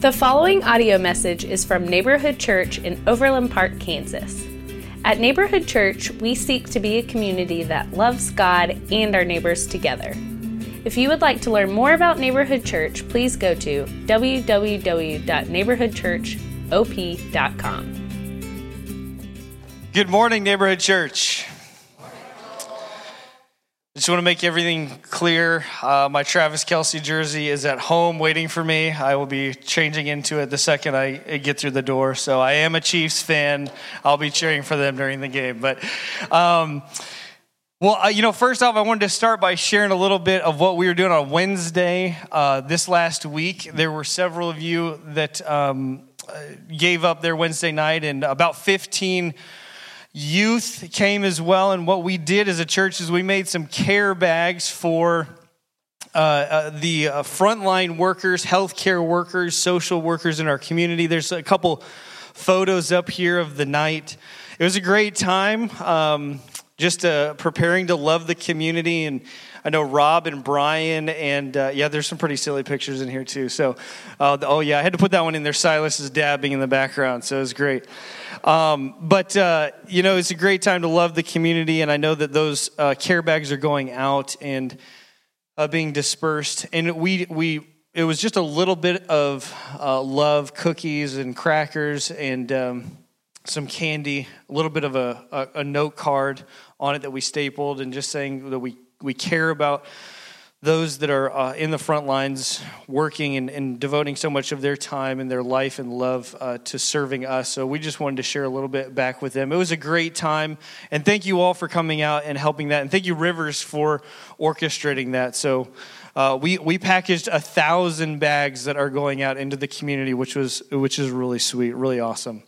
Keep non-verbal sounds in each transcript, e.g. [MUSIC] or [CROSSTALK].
The following audio message is from Neighborhood Church in Overland Park, Kansas. At Neighborhood Church, we seek to be a community that loves God and our neighbors together. If you would like to learn more about Neighborhood Church, please go to www.neighborhoodchurchop.com. Good morning, Neighborhood Church. Just want to make everything clear. Uh, my Travis Kelce jersey is at home waiting for me. I will be changing into it the second I get through the door. So I am a Chiefs fan. I'll be cheering for them during the game. But, um, well, you know, first off, I wanted to start by sharing a little bit of what we were doing on Wednesday uh, this last week. There were several of you that um, uh, gave up their Wednesday night, and about 15 Youth came as well, and what we did as a church is we made some care bags for uh, uh, the uh, frontline workers, healthcare workers, social workers in our community. There's a couple photos up here of the night. It was a great time, um, just uh, preparing to love the community and I know Rob and Brian, and uh, yeah, there's some pretty silly pictures in here too. So, uh, oh yeah, I had to put that one in there. Silas is dabbing in the background, so it was great. Um, but uh, you know, it's a great time to love the community, and I know that those uh, care bags are going out and uh, being dispersed, and we we it was just a little bit of uh, love, cookies and crackers, and um, some candy, a little bit of a, a, a note card on it that we stapled, and just saying that we we care about those that are uh, in the front lines working and, and, devoting so much of their time and their life and love uh, to serving us. So we just wanted to share a little bit back with them. It was a great time. And thank you all for coming out and helping that. And thank you, Rivers, for orchestrating that. So uh, we, we packaged a thousand bags that are going out into the community, which, was, which is really sweet, really awesome.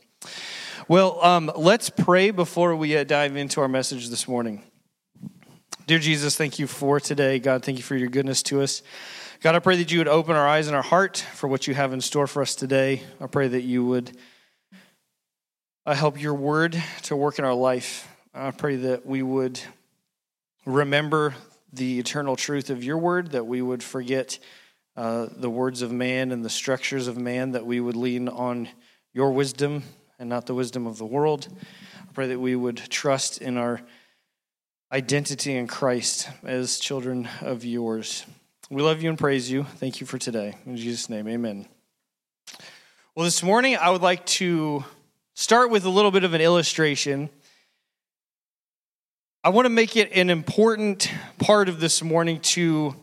Well, um, let's pray before we uh, dive into our message this morning. Dear Jesus, thank you for today. God, thank you for your goodness to us. God, I pray that you would open our eyes and our heart for what you have in store for us today. I pray that you would uh, help your word to work in our life. I pray that we would remember the eternal truth of your word, that we would forget uh, the words of man and the structures of man, that we would lean on your wisdom and not the wisdom of the world. I pray that we would trust in our identity in Christ as children of yours. We love you and praise you. Thank you for today. In Jesus' name, amen. Well, this morning I would like to start with a little bit of an illustration. I want to make it an important part of this morning to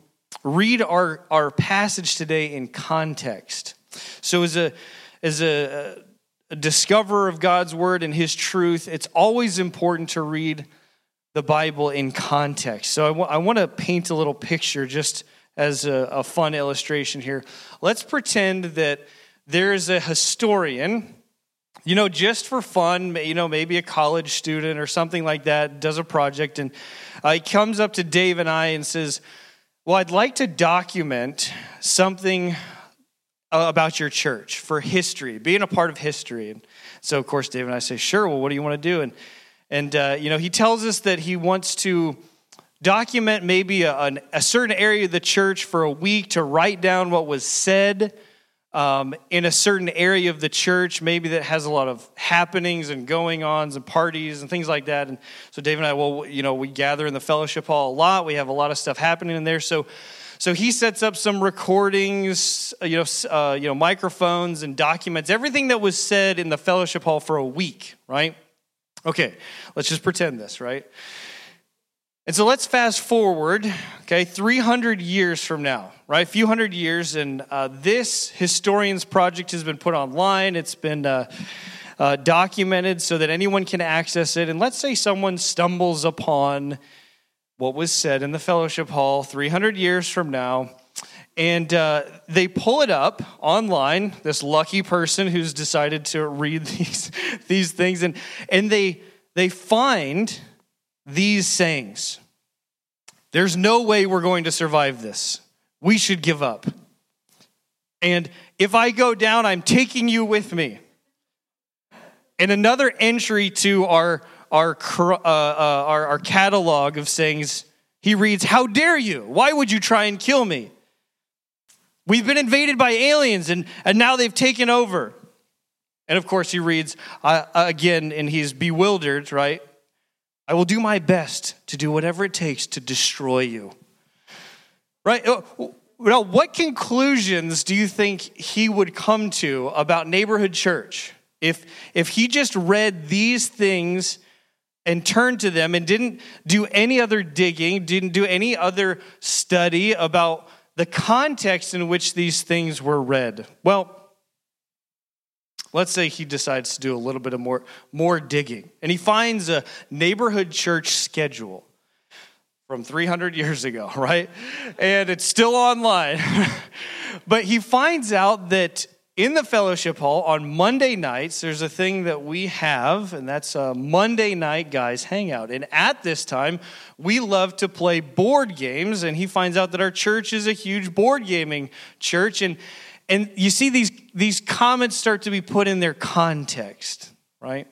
read our, our passage today in context. So, as a, as a, a discoverer of God's word and his truth, it's always important to read the Bible in context. So I, w- I want to paint a little picture just as a, a fun illustration here. Let's pretend that there's a historian you know, just for fun, you know, maybe a college student or something like that does a project, and uh, he comes up to Dave and I and says, Well, I'd like to document something uh, about your church for history, being a part of history. And so, of course, Dave and I say, Sure, well, what do you want to do? And and, uh, you know, he tells us that he wants to document maybe a, a, certain area of the church for a week to write down what was said um, in a certain area of the church, maybe that has a lot of happenings and going ons and parties and things like that. And so Dave and I, well, you know, we gather in the fellowship hall a lot. We have a lot of stuff happening in there. So, so he sets up some recordings, you know, uh, you know, microphones and documents everything that was said in the fellowship hall for a week, right? Okay, let's just pretend this, right? And so let's fast forward, okay, 300 years from now, right? A few hundred years, and uh, this historian's project has been put online. It's been uh, uh, documented so that anyone can access it. And let's say someone stumbles upon what was said in the fellowship hall 300 years from now and uh, they pull it up online this lucky person who's decided to read [LAUGHS] these, these things and, and they, they find these sayings. There's no way we're going to survive this. We should give up. And if i go down i'm taking you with me. And another entry to our our, uh, uh, our, our catalog of sayings he reads how dare you? Why would you try and kill me We've been invaded by aliens and, and now they've taken over. And of course, he reads uh, again and he's bewildered, right? I will do my best to do whatever it takes to destroy you. Right? Uh, now, what conclusions do you think he would come to about neighborhood church if, if he just read these things and turned to them and didn't do any other digging, didn't do any other study about the context in which these things were read? Well, let's say he decides to do a little bit of more, more digging and he finds a neighborhood church schedule from 300 years ago, [LAUGHS] right? And it's still online. [LAUGHS] but he finds out that in the fellowship hall on Monday nights, there's a thing that we have, and that's a Monday night guys hangout. And at this time, we love to play board games. And he finds out that our church is a huge board gaming church. And, and you see these, these comments start to be put in their context, right?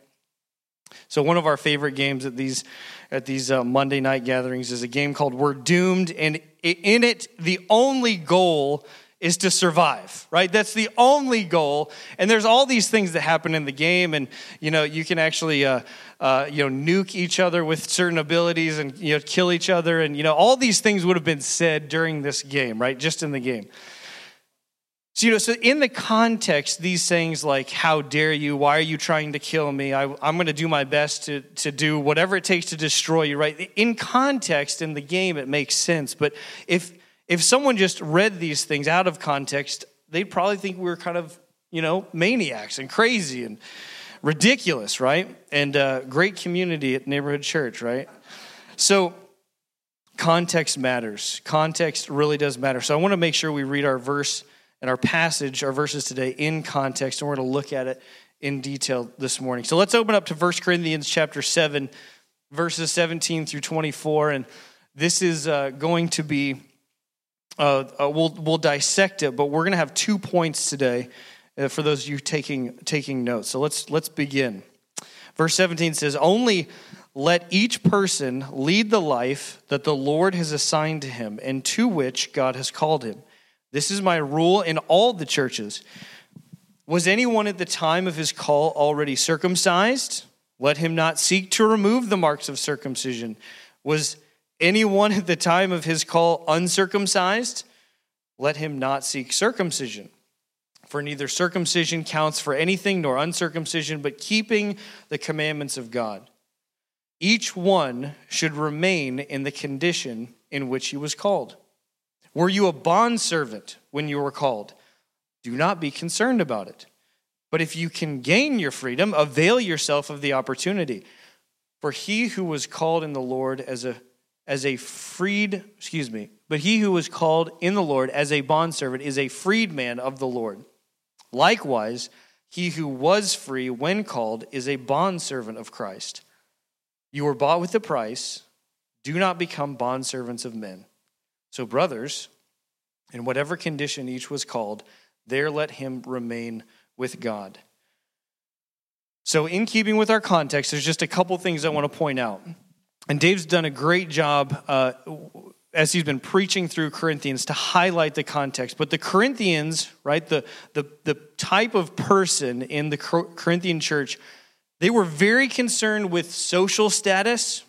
So, one of our favorite games at these at these uh, Monday night gatherings is a game called We're Doomed, and in it, the only goal is to survive, right? That's the only goal. And there's all these things that happen in the game, and you know you can actually uh, uh, you know nuke each other with certain abilities, and you know kill each other, and you know all these things would have been said during this game, right? Just in the game. So, you know, so in the context, these things like, how dare you? Why are you trying to kill me? I, am going to do my best to, to do whatever it takes to destroy you, right? In context, in the game, it makes sense. But if, if someone just read these things out of context, they'd probably think we were kind of, you know, maniacs and crazy and ridiculous, right? And uh, great community at Neighborhood Church, right? So, context matters. Context really does matter. So, I want to make sure we read our verse and our passage, our verses today in context, and we're going to look at it in detail this morning. So let's open up to 1 Corinthians chapter 7, verses 17 through 24. And this is uh, going to be, uh, uh, we'll, we'll dissect it, but we're going to have two points today uh, for those of you taking, taking notes. So let's, let's begin. Verse 17 says, Only let each person lead the life that the Lord has assigned to him and to which God has called him. This is my rule in all the churches. Was anyone at the time of his call already circumcised? Let him not seek to remove the marks of circumcision. Was anyone at the time of his call uncircumcised? Let him not seek circumcision. For neither circumcision counts for anything nor uncircumcision, but keeping the commandments of God. Each one should remain in the condition in which he was called. Were you a bondservant when you were called? Do not be concerned about it. But if you can gain your freedom, avail yourself of the opportunity. For he who was called in the Lord as a as a freed, excuse me, but he who was called in the Lord as a bondservant is a freedman of the Lord. Likewise, he who was free when called is a bondservant of Christ. You were bought with a price. Do not become bondservants of men. So, brothers, in whatever condition each was called, there let him remain with God. So, in keeping with our context, there's just a couple things I want to point out. And Dave's done a great job uh, as he's been preaching through Corinthians to highlight the context. But the Corinthians, right, the, the, the type of person in the Corinthian church, they were very concerned with social status,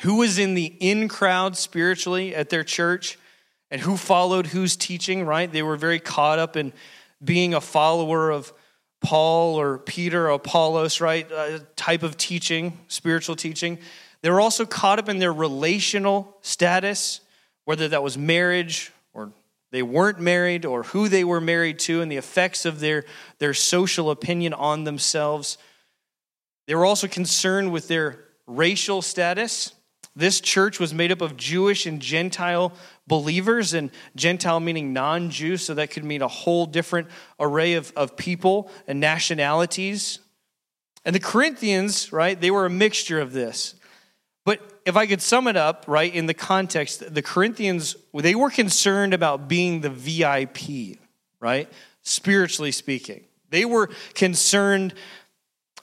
who was in the in crowd spiritually at their church and who followed whose teaching, right? They were very caught up in being a follower of Paul or Peter or Apollos, right? A type of teaching, spiritual teaching. They were also caught up in their relational status, whether that was marriage or they weren't married or who they were married to and the effects of their, their social opinion on themselves. They were also concerned with their racial status this church was made up of Jewish and Gentile believers, and Gentile meaning non Jew, so that could mean a whole different array of, of people and nationalities. And the Corinthians, right, they were a mixture of this. But if I could sum it up, right, in the context, the Corinthians, they were concerned about being the VIP, right, spiritually speaking. They were concerned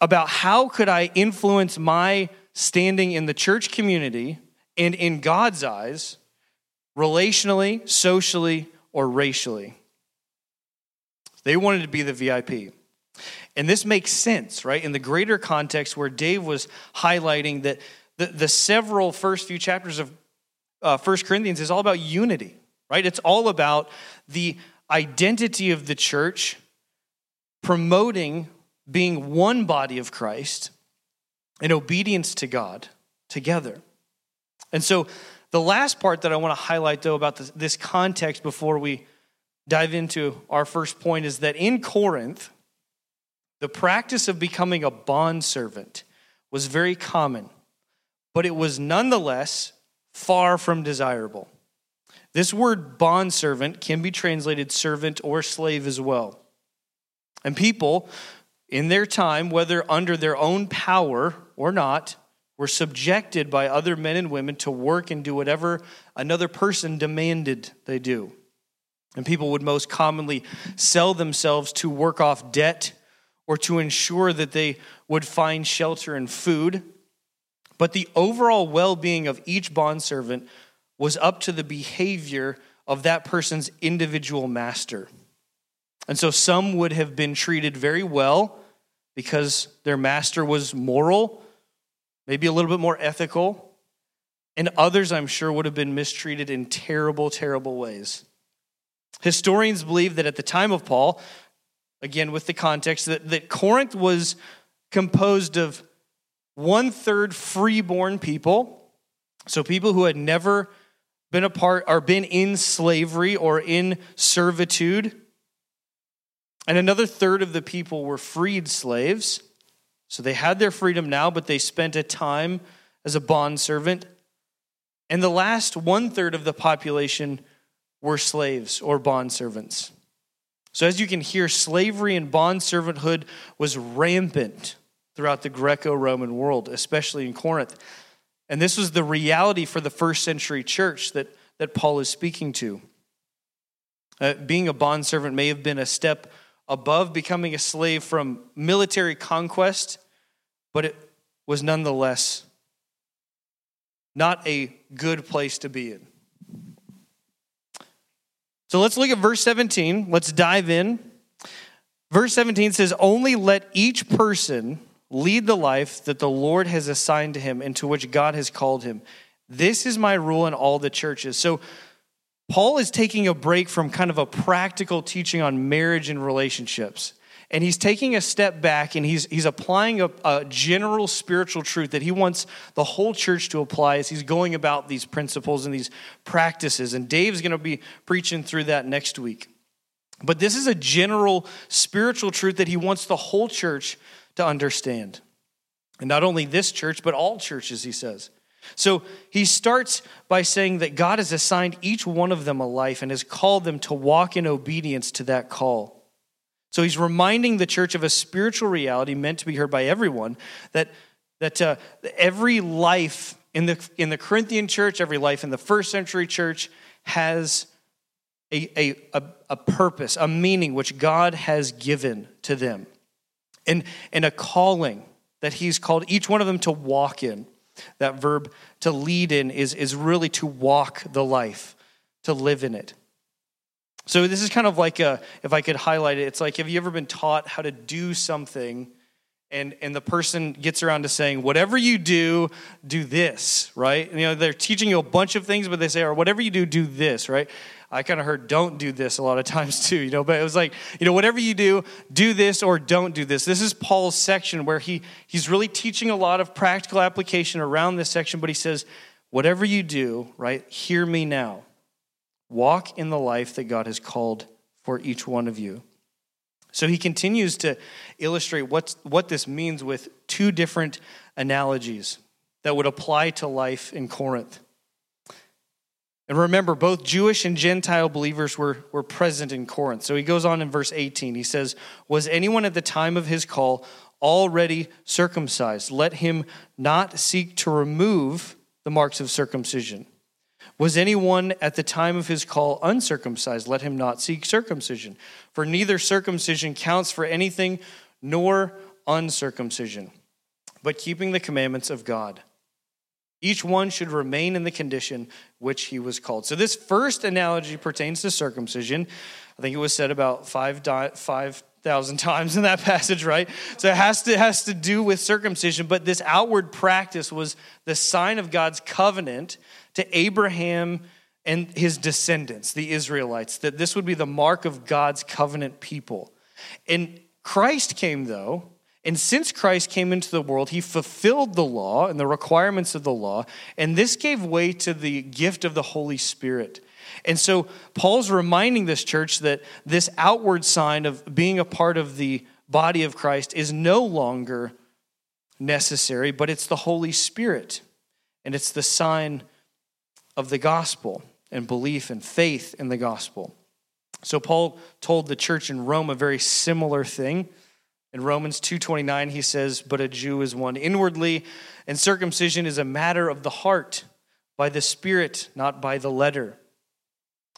about how could I influence my standing in the church community and in God's eyes, relationally, socially, or racially. They wanted to be the VIP. And this makes sense, right? In the greater context where Dave was highlighting that the, the several first few chapters of uh, 1 Corinthians is all about unity, right? It's all about the identity of the church promoting being one body of Christ and obedience to God together. And so, the last part that I want to highlight, though, about this, this context before we dive into our first point is that in Corinth, the practice of becoming a bondservant was very common, but it was nonetheless far from desirable. This word bondservant can be translated servant or slave as well. And people in their time, whether under their own power or not, were subjected by other men and women to work and do whatever another person demanded they do. And people would most commonly sell themselves to work off debt or to ensure that they would find shelter and food. But the overall well being of each bondservant was up to the behavior of that person's individual master. And so some would have been treated very well because their master was moral maybe a little bit more ethical, and others, I'm sure, would have been mistreated in terrible, terrible ways. Historians believe that at the time of Paul, again with the context, that, that Corinth was composed of one third freeborn people, so people who had never been a part or been in slavery or in servitude. And another third of the people were freed slaves. So they had their freedom now, but they spent a time as a bondservant. And the last one third of the population were slaves or bondservants. So, as you can hear, slavery and bondservanthood was rampant throughout the Greco Roman world, especially in Corinth. And this was the reality for the first century church that, that Paul is speaking to. Uh, being a bondservant may have been a step above becoming a slave from military conquest, but it was nonetheless not a good place to be in. So let's look at verse 17. Let's dive in. Verse 17 says, Only let each person lead the life that the Lord has assigned to him and to which God has called him. This is my rule in all the churches. So Paul is taking a break from kind of a practical teaching on marriage and relationships. And he's taking a step back and he's, he's applying a, a, general spiritual truth that he wants the whole church to apply as he's going about these principles and these practices. And Dave's going to be preaching through that next week. But this is a general spiritual truth that he wants the whole church to understand. And not only this church, but all churches, he says. So he starts by saying that God has assigned each one of them a life and has called them to walk in obedience to that call. So he's reminding the church of a spiritual reality meant to be heard by everyone that, that uh, every life in the, in the Corinthian church, every life in the first century church has a, a, a, a purpose, a meaning which God has given to them, and, and a calling that he's called each one of them to walk in. That verb to lead in is, is really to walk the life, to live in it. So this is kind of like a, if I could highlight it, it's like have you ever been taught how to do something and and the person gets around to saying whatever you do do this right you know they're teaching you a bunch of things but they say or whatever you do do this right i kind of heard don't do this a lot of [LAUGHS] times too you know but it was like you know whatever you do do this or don't do this this is paul's section where he he's really teaching a lot of practical application around this section but he says whatever you do right hear me now Walk in the life that God has called for each one of you. So he continues to illustrate what's, what this means with two different analogies that would apply to life in Corinth. And remember, both Jewish and Gentile believers were, were present in Corinth. So he goes on in verse 18. He says, Was anyone at the time of his call already circumcised? Let him not seek to remove the marks of circumcision was anyone at the time of his call uncircumcised? Let him not seek circumcision. For neither circumcision counts for anything nor uncircumcision, but keeping the commandments of God. Each one should remain in the condition which he was called. So, this first analogy pertains to circumcision. I think it was said about five, five thousand [LAUGHS] times in that passage, right? So it has to has to do with circumcision, but this outward practice was the sign of God's covenant to Abraham and his descendants, the Israelites, that this would be the mark of God's covenant people. And Christ came though, and since Christ came into the world, he fulfilled the law and the requirements of the law, and this gave way to the gift of the Holy Spirit. And so Paul's reminding this church that this outward sign of being a part of the body of Christ is no longer necessary, but it's the Holy Spirit. And it's the sign of the gospel and belief and faith in the gospel. So Paul told the church in Rome a very similar thing. In Romans 2:29 he says, "But a Jew is one inwardly, and circumcision is a matter of the heart, by the spirit, not by the letter."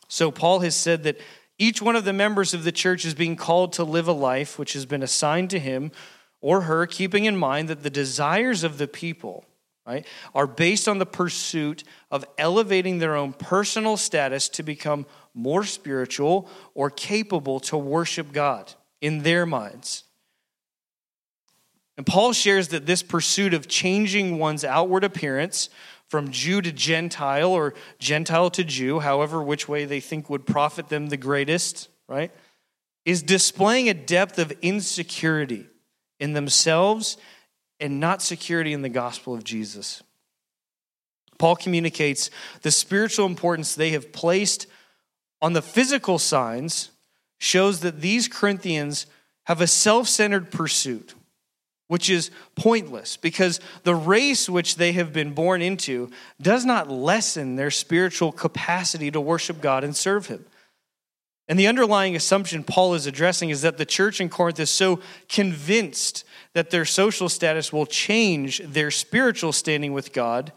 So, Paul has said that each one of the members of the church is being called to live a life which has been assigned to him or her, keeping in mind that the desires of the people, right, are based on the pursuit of elevating their own personal status to become more spiritual or capable to worship God in their minds. And Paul shares that this pursuit of changing one's outward appearance from Jew to Gentile or Gentile to Jew, however, which way they think would profit them the greatest, right? Is displaying a depth of insecurity in themselves and not security in the gospel of Jesus. Paul communicates the spiritual importance they have placed on the physical signs, shows that these Corinthians have a self centered pursuit which is pointless because the race which they have been born into does not lessen their spiritual capacity to worship God and serve Him. And the underlying assumption Paul is addressing is that the church in Corinth is so convinced that their social status will change their spiritual standing with God,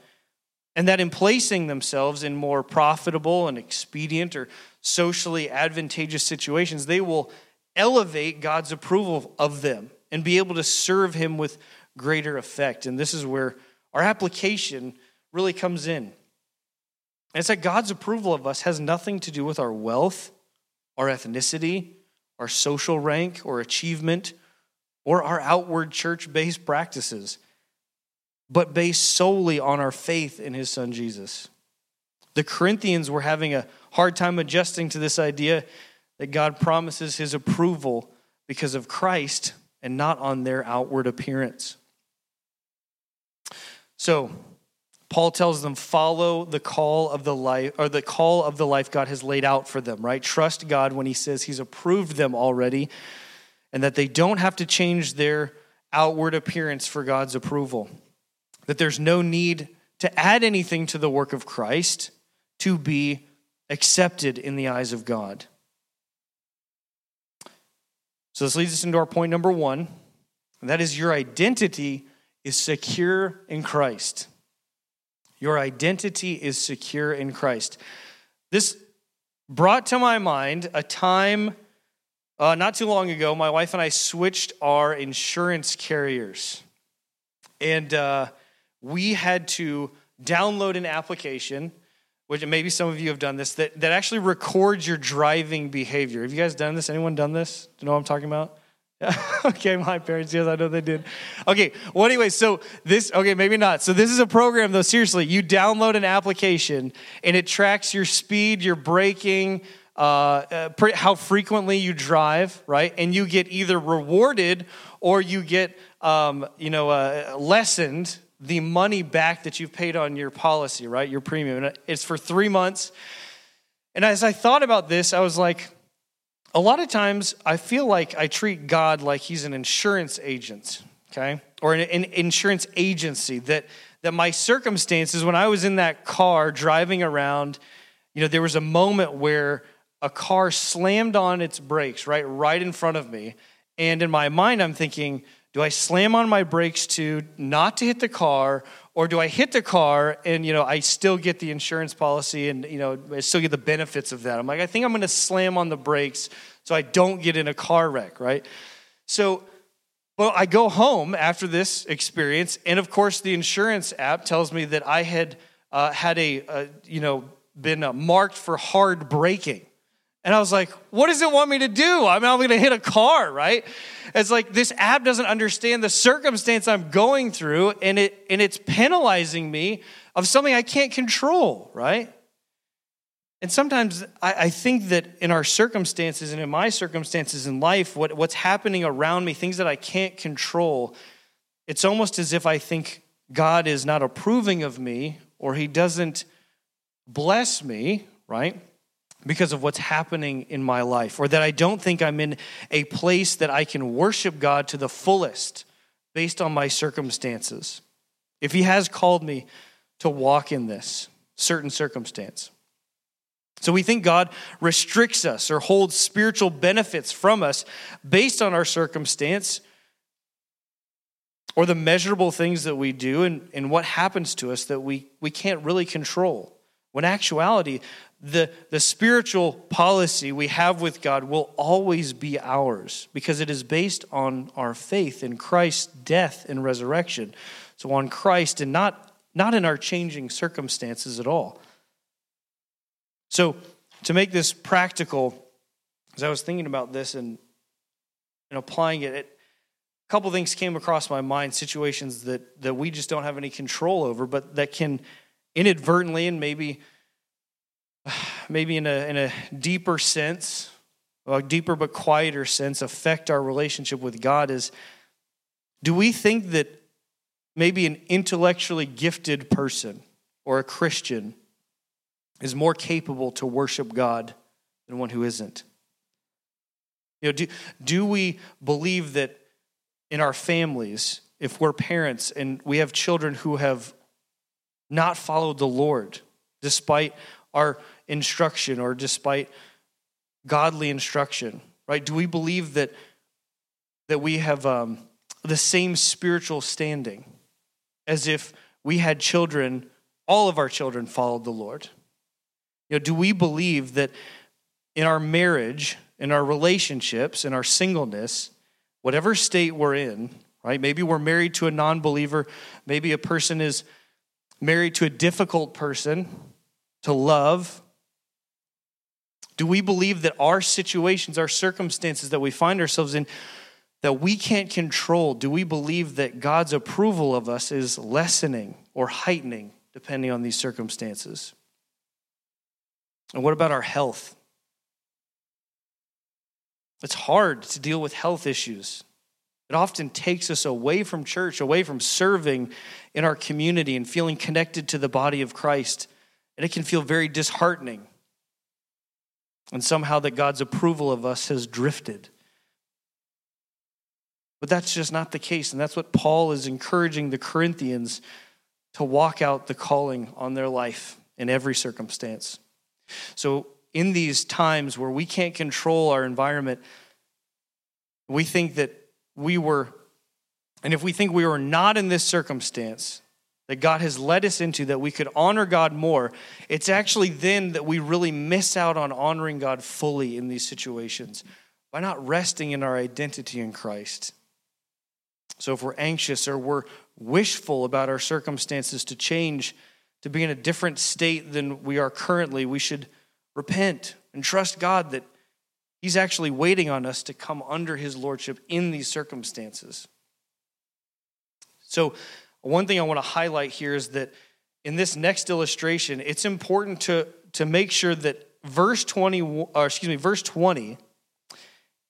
and that in placing themselves in more profitable and expedient or socially advantageous situations, they will elevate God's approval of them and be able to serve Him with greater effect. And this is where our application really comes in. And it's that God's approval of us has nothing to do with our wealth, our ethnicity, our social rank or achievement, or our outward church based practices, but based solely on our faith in His Son Jesus. The Corinthians were having a hard time adjusting to this idea that God promises His approval because of Christ and not on their outward appearance. So, Paul tells them follow the call of the life or the call of the life God has laid out for them, right? Trust God when he says he's approved them already and that they don't have to change their outward appearance for God's approval. That there's no need to add anything to the work of Christ to be accepted in the eyes of God. So this leads us into our point number one, and that is your identity is secure in Christ. Your identity is secure in Christ. This brought to my mind a time uh, not too long ago. My wife and I switched our insurance carriers, and uh, we had to download an application which maybe some of you have done this, that, that actually records your driving behavior. Have you guys done this? Anyone done this? Do you know what I'm talking about? [LAUGHS] okay, my parents, yes, I know they did. Okay, well, anyway, so this, okay, maybe not. So, this is a program, though, seriously. You download an application and it tracks your speed, your braking, uh, uh, pre- how frequently you drive, right? And you get either rewarded or you get, um, you know, uh, lessened the money back that you've paid on your policy, right? Your premium. And it's for three months. And as I thought about this, I was like, a lot of times I feel like I treat God like he's an insurance agent, okay? Or an, an insurance agency that that my circumstances when I was in that car driving around, you know, there was a moment where a car slammed on its brakes right right in front of me. And in my mind I'm thinking, do I slam on my brakes to not to hit the car, or do I hit the car and you know I still get the insurance policy and you know I still get the benefits of that? I'm like, I think I'm going to slam on the brakes so I don't get in a car wreck, right? So, well, I go home after this experience, and of course, the insurance app tells me that I had uh, had a, uh, you know been uh, marked for hard braking. And I was like, what does it want me to do? I mean, I'm going to hit a car, right? It's like this app doesn't understand the circumstance I'm going through, and, it, and it's penalizing me of something I can't control, right? And sometimes I, I, think that in our circumstances and in my circumstances in life, what, what's happening around me, things that I can't control, it's almost as if I think God is not approving of me or he doesn't bless me, right? Because of what's happening in my life, or that I don't think I'm in a place that I can worship God to the fullest based on my circumstances. If he has called me to walk in this certain circumstance. So we think God restricts us or holds spiritual benefits from us based on our circumstance or the measurable things that we do and, and what happens to us that we, we can't really control. When actuality, the, the spiritual policy we have with God will always be ours because it is based on our faith in Christ's death and resurrection. So on Christ and not, not in our changing circumstances at all. So to make this practical, as I was thinking about this and, and applying it, it couple things came across my mind situations that that we just don't have any control over but that can inadvertently and maybe maybe in a in a deeper sense a deeper but quieter sense affect our relationship with God is do we think that maybe an intellectually gifted person or a Christian is more capable to worship God than one who isn't? You know, do, do we believe that in our families, if we're parents and we have children who have not followed the Lord despite our instruction or despite godly instruction, right? Do we believe that, that we have um, the same spiritual standing as if we had children, all of our children followed the Lord? You know, do we believe that in our marriage, in our relationships, in our singleness, whatever state we're in, right? Maybe we're married to a non believer. Maybe a person is married to a difficult person to love. Do we believe that our situations, our circumstances that we find ourselves in, that we can't control, do we believe that God's approval of us is lessening or heightening depending on these circumstances? And what about our health? It's hard to deal with health issues. It often takes us away from church, away from serving in our community and feeling connected to the body of Christ. And it can feel very disheartening. And somehow that God's approval of us has drifted. But that's just not the case. And that's what Paul is encouraging the Corinthians to walk out the calling on their life in every circumstance. So in these times where we can't control our environment, we think that we were, and if we think we were not in this circumstance that God has led us into, that we could honor God more, it's actually then that we really miss out on honoring God fully in these situations by not resting in our identity in Christ. So if we're anxious or we're wishful about our circumstances to change, to be in a different state than we are currently, we should repent and trust God that He's actually waiting on us to come under His Lordship in these circumstances. So, one thing I want to highlight here is that in this next illustration, it's important to, to make sure that verse 20, or excuse me, verse 20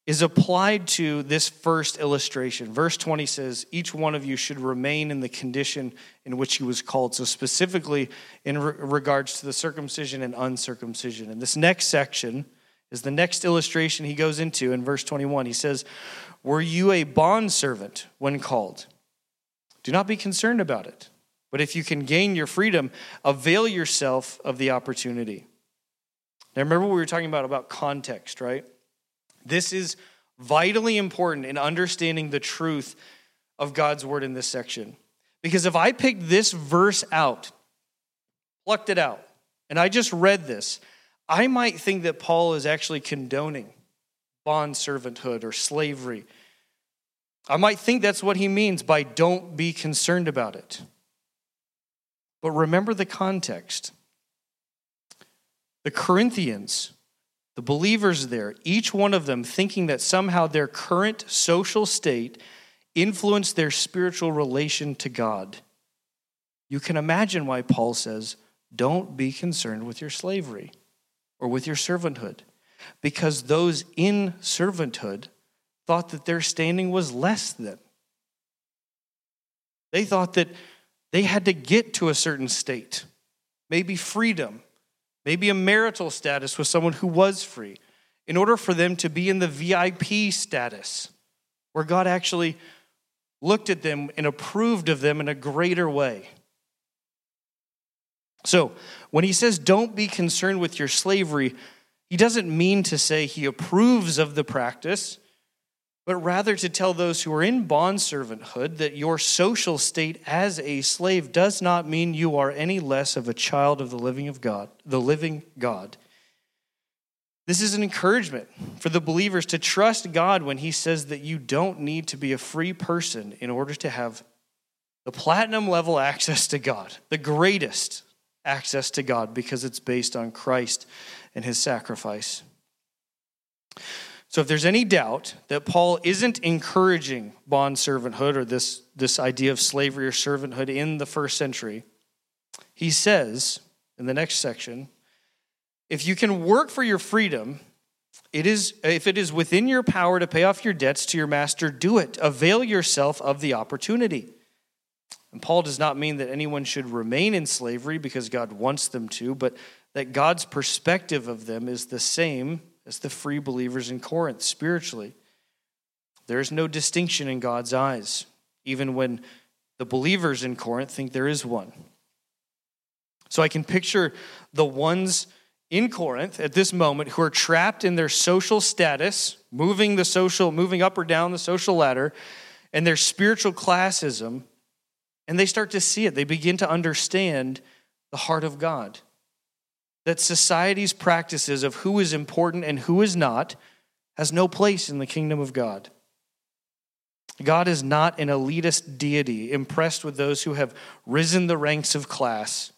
is applied to this first illustration. Verse 20 says, Each one of you should remain in the condition in which he was called. So, specifically in re- regards to the circumcision and uncircumcision. In this next section is the next illustration he goes into in verse 21. He says, Were you a bondservant when called? Do not be concerned about it. But if you can gain your freedom, avail yourself of the opportunity. Now, remember we were talking about, about context, right? This is vitally important in understanding the truth of God's word in this section. Because if I picked this verse out, plucked it out, and I just read this, I might think that Paul is actually condoning bond servanthood or slavery. I might think that's what he means by don't be concerned about it. But remember the context. The Corinthians the believers there, each one of them thinking that somehow their current social state influenced their spiritual relation to God. You can imagine why Paul says, Don't be concerned with your slavery or with your servanthood, because those in servanthood thought that their standing was less than. They thought that they had to get to a certain state, maybe freedom, maybe a marital status with someone who was free, in order for them to be in the VIP status, where God actually looked at them and approved of them in a greater way. So, when he says, don't be concerned with your slavery, he doesn't mean to say he approves of the practice but rather to tell those who are in bond servanthood that your social state as a slave does not mean you are any less of a child of the living of God, the living God. This is an encouragement for the believers to trust God when he says that you don't need to be a free person in order to have the platinum level [LAUGHS] access to God, the greatest access to God because it's based on Christ and his sacrifice. So, if there's any doubt that Paul isn't encouraging bond servanthood or this, this idea of slavery or servanthood in the first century, he says in the next section if you can work for your freedom, it is, if it is within your power to pay off your debts to your master, do it. Avail yourself of the opportunity. And Paul does not mean that anyone should remain in slavery because God wants them to, but that God's perspective of them is the same as the free believers in Corinth spiritually. There is no distinction in God's eyes, even when the believers in Corinth think there is one. So I can picture the ones in Corinth at this moment who are trapped in their social status, moving the social, moving up or down the social ladder, and their spiritual classism, and they start to see it. They begin to understand the heart of God that society's practices of who is important and who is not has no place in the kingdom of God. God is not an elitist deity impressed with those who have risen the ranks of class.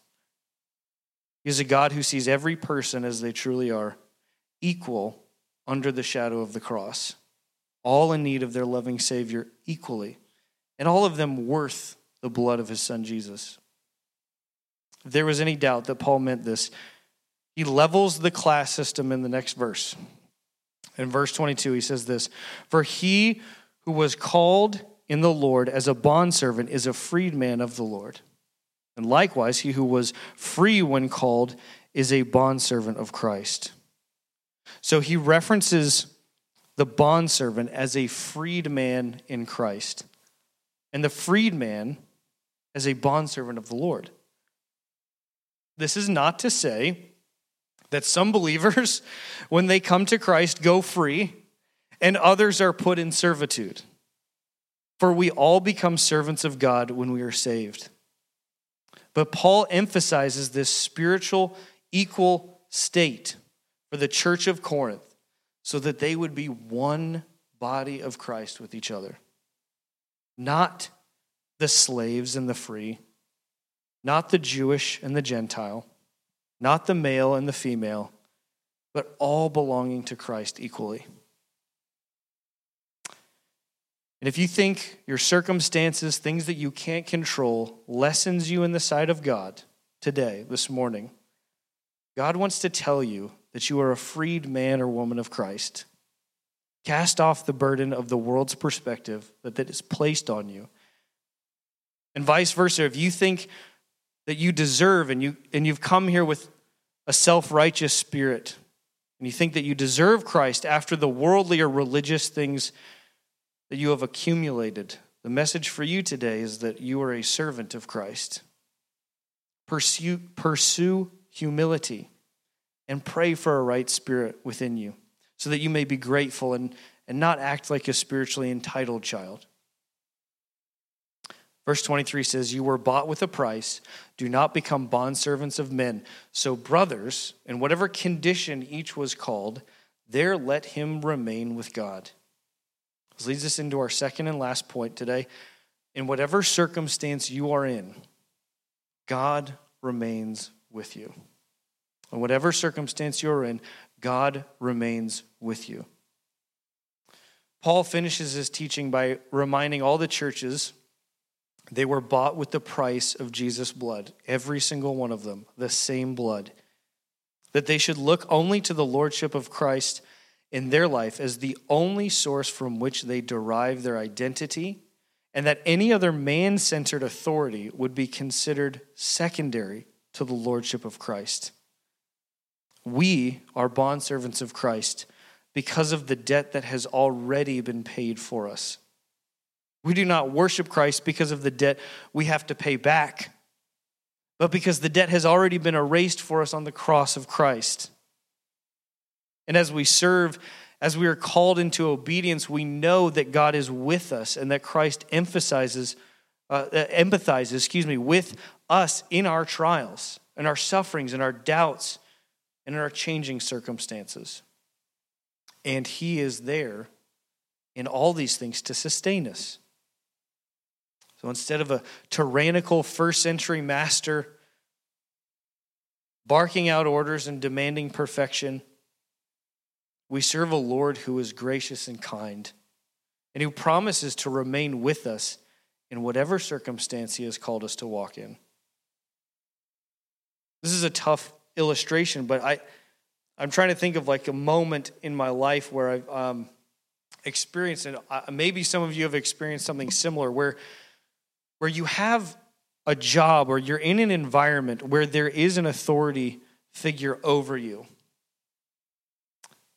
He is a God who sees every person as they truly are, equal under the shadow of the cross, all in need of their loving Savior equally, and all of them worth the blood of his Son Jesus. If there was any doubt that Paul meant this, he levels the class system in the next verse. In verse 22, he says this For he who was called in the Lord as a bondservant is a freedman of the Lord. And likewise, he who was free when called is a bondservant of Christ. So he references the bondservant as a freedman in Christ, and the freedman as a bondservant of the Lord. This is not to say that some believers, [LAUGHS] when they come to Christ, go free, and others are put in servitude. For we all become servants of God when we are saved. But Paul emphasizes this spiritual, equal state for the church of Corinth so that they would be one body of Christ with each other. Not the slaves and the free, not the Jewish and the Gentile not the male and the female, but all belonging to Christ equally. And if you think your circumstances, things that you can't control, lessens you in the sight of God today, this morning, God wants to tell you that you are a freed man or woman of Christ. Cast off the burden of the world's perspective that, that is placed on you. And vice versa, if you think that you deserve and you and you've come here with a self-righteous spirit and you think that you deserve Christ after the worldly or religious things that you have accumulated, the message for you today is that you are a servant of Christ. Pursue, pursue humility and pray for a right spirit within you so that you may be grateful and, and not act like a spiritually entitled child. Verse 23 says, You were bought with a price. Do not become bondservants of men. So, brothers, in whatever condition each was called, there let him remain with God. This leads us into our second and last point today. In whatever circumstance you are in, God remains with you. In whatever circumstance you're in, God remains with you. Paul finishes his teaching by reminding all the churches they were bought with the price of Jesus' blood, every single one of them, the same blood. That they should look only to the lordship of Christ in their life as the only source from which they derive their identity, and that any other man centered authority would be considered secondary to the lordship of Christ. We are bondservants of Christ because of the debt that has already been paid for us. We do not worship Christ because of the debt we have to pay back, but because the debt has already been erased for us on the cross of Christ. And as we serve, as we are called into obedience, we know that God is with us and that Christ emphasizes, uh, uh empathizes, excuse me, with us in our trials and our sufferings and our doubts and in our changing circumstances. And He is there in all these things to sustain us. So instead of a tyrannical first century master barking out orders and demanding perfection, we serve a Lord who is gracious and kind and who promises to remain with us in whatever circumstance He has called us to walk in. This is a tough illustration, but I, I'm trying to think of like a moment in my life where I've um, experienced. Uh, maybe some of you have experienced something similar where, where you have a job or you're in an environment where there is an authority figure over you.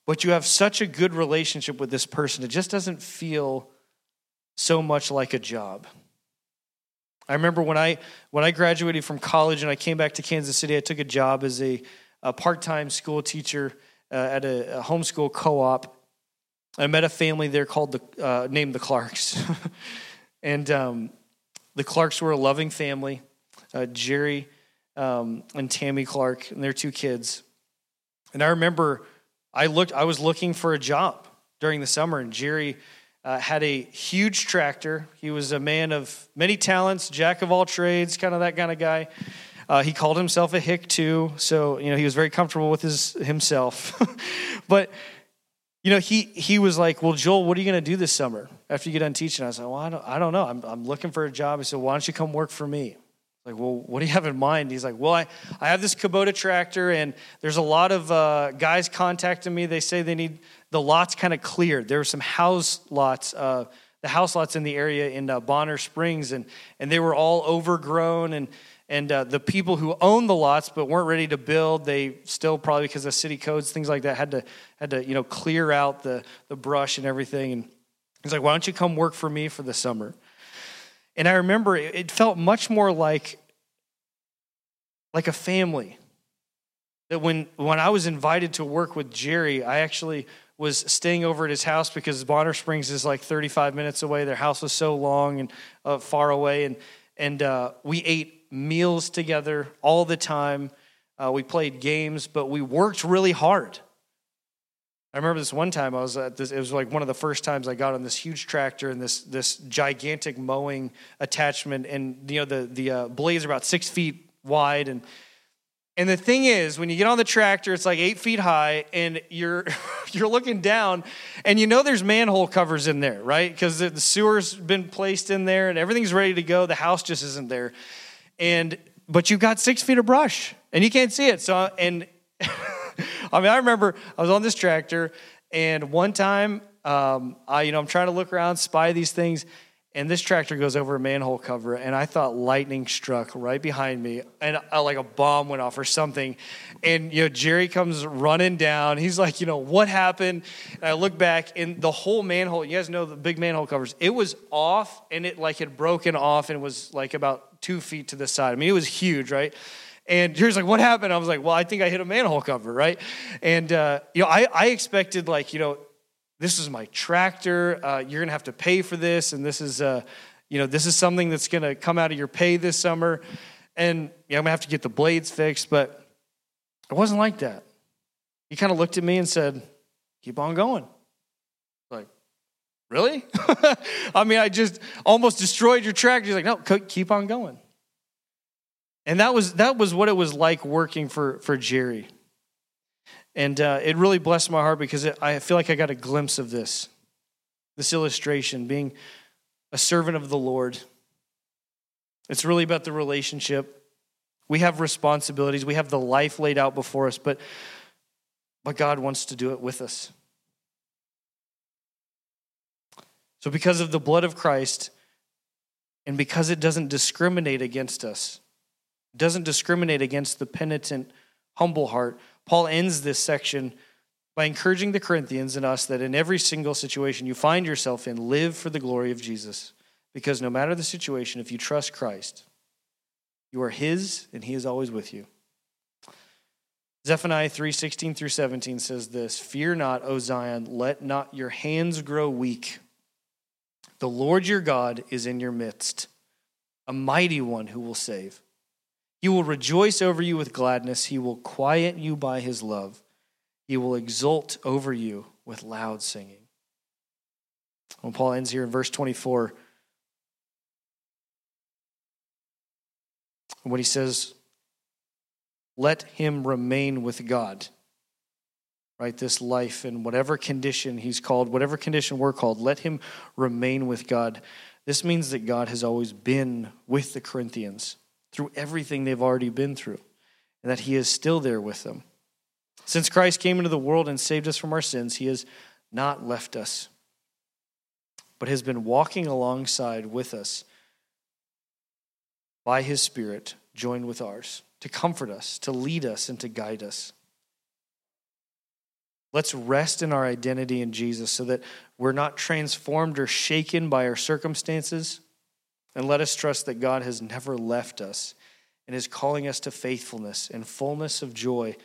But you have such a good relationship with this person, it just doesn't feel so much like a job. I remember when I when I graduated from college and I came back to Kansas City, I took a job as a a part time school teacher uh, at a, a homeschool co op. I met a family there called the uh, named the Clarks, [LAUGHS] and um, the Clarks were a loving family. Uh, Jerry um, and Tammy Clark and their two kids. And I remember I looked. I was looking for a job during the summer, and Jerry. Uh, had a huge tractor. He was a man of many talents, jack of all trades, kind of that kind of guy. Uh, he called himself a hick too, so you know he was very comfortable with his himself. [LAUGHS] but you know he he was like, "Well, Joel, what are you going to do this summer after you get done teaching?" I said, "Well, I don't, I don't know. I'm I'm looking for a job." He said, "Why don't you come work for me?" Like, well, what do you have in mind? He's like, well, I, I have this Kubota tractor, and there's a lot of uh, guys contacting me. They say they need the lots kind of cleared. There were some house lots, uh, the house lots in the area in uh, Bonner Springs, and, and they were all overgrown. And and uh, the people who owned the lots but weren't ready to build they still probably because of city codes things like that had to had to you know clear out the the brush and everything. And he's like why don't you come work for me for the summer? And i remember it, it felt much more like like a family. That when when i was invited to work with jerry i actually was staying over at his house because bonner springs is like 35 minutes away. Their house was so long and uh, far away. And and uh, we ate meals together all the time. Uh, we played games, but we worked really hard. I remember this one time I was at this, it was like one of the first times I got on this huge tractor and this, this gigantic mowing attachment. And, you know, the, the uh, blades are about six feet wide. And and the thing is, when you get on the tractor, it's like eight feet high, and you're [LAUGHS] you're looking down, and you know there's manhole covers in there, right? Because the sewer's been placed in there, and everything's ready to go. The house just isn't there, and but you've got six feet of brush, and you can't see it. So, and [LAUGHS] I mean, I remember I was on this tractor, and one time, um, I you know I'm trying to look around, spy these things, and this tractor goes over a manhole cover and i thought lightning struck right behind me and uh, like a bomb went off or something. And you know jerry comes running down. He's like you know what happened? And i look back and the whole manhole you guys know the big manhole covers it was off and it like had broken off and was like about two feet to the side i mean it was huge right and Jerry's like, what happened? I was like, well, I think I hit a manhole cover, right? And, uh, you know, I, I expected like, you know, this is my tractor. Uh, you're going to have to pay for this. And this is, uh, you know, this is something that's going to come out of your pay this summer. And yeah, I'm going to have to get the blades fixed. But it wasn't like that. He kind of looked at me and said, keep on going. Really? [LAUGHS] I mean, I just almost destroyed your tractor. He's like, no, keep on going. And that was, that was what it was like working for, for Jerry. And uh, it really blessed my heart because it, I feel like I got a glimpse of this, this illustration, being a servant of the Lord. It's really about the relationship. We have responsibilities, we have the life laid out before us, but, but God wants to do it with us. So, because of the blood of Christ, and because it doesn't discriminate against us, doesn't discriminate against the penitent, humble heart, Paul ends this section by encouraging the Corinthians and us that in every single situation you find yourself in, live for the glory of Jesus. Because no matter the situation, if you trust Christ, you are His and He is always with you. Zephaniah 3 16 through 17 says this Fear not, O Zion, let not your hands grow weak. The Lord your God is in your midst, a mighty one who will save. He will rejoice over you with gladness. He will quiet you by his love. He will exult over you with loud singing. When Paul ends here in verse 24, when he says, Let him remain with God right? This life in whatever condition he's called, whatever condition we're called, let him remain with God. This means that God has always been with the Corinthians through everything they've already been through, and that he is still there with them. Since Christ came into the world and saved us from our sins, he has not left us, but has been walking alongside with us by his Spirit, joined with ours, to comfort us, to lead us, and to guide us. Let's rest in our identity in Jesus so that we're not transformed or shaken by our circumstances. And let us trust that God has never left us and is calling us to faithfulness and fullness of joy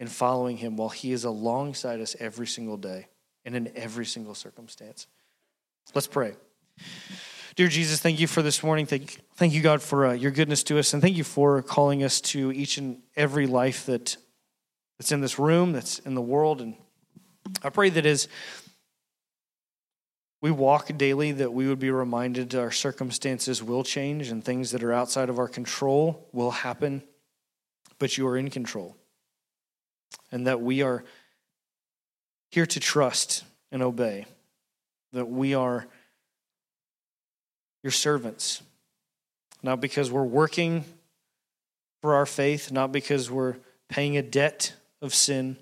in following Him while He is alongside us every single day and in every single circumstance. Let's pray. Dear Jesus, thank you for this morning. Thank, thank you, God, for uh, your goodness to us. And thank you for calling us to each and every life that, that's in this room, that's in the world, and I pray that as we walk daily, that we would be reminded our circumstances will change and things that are outside of our control will happen, but you are in control. And that we are here to trust and obey, that we are your servants, not because we're working for our faith, not because we're paying a debt of sin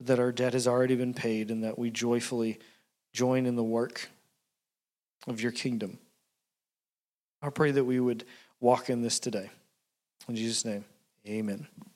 that our debt has already been paid and that we joyfully join in the work of your kingdom. I pray that we would walk in this today. In Jesus' name, amen.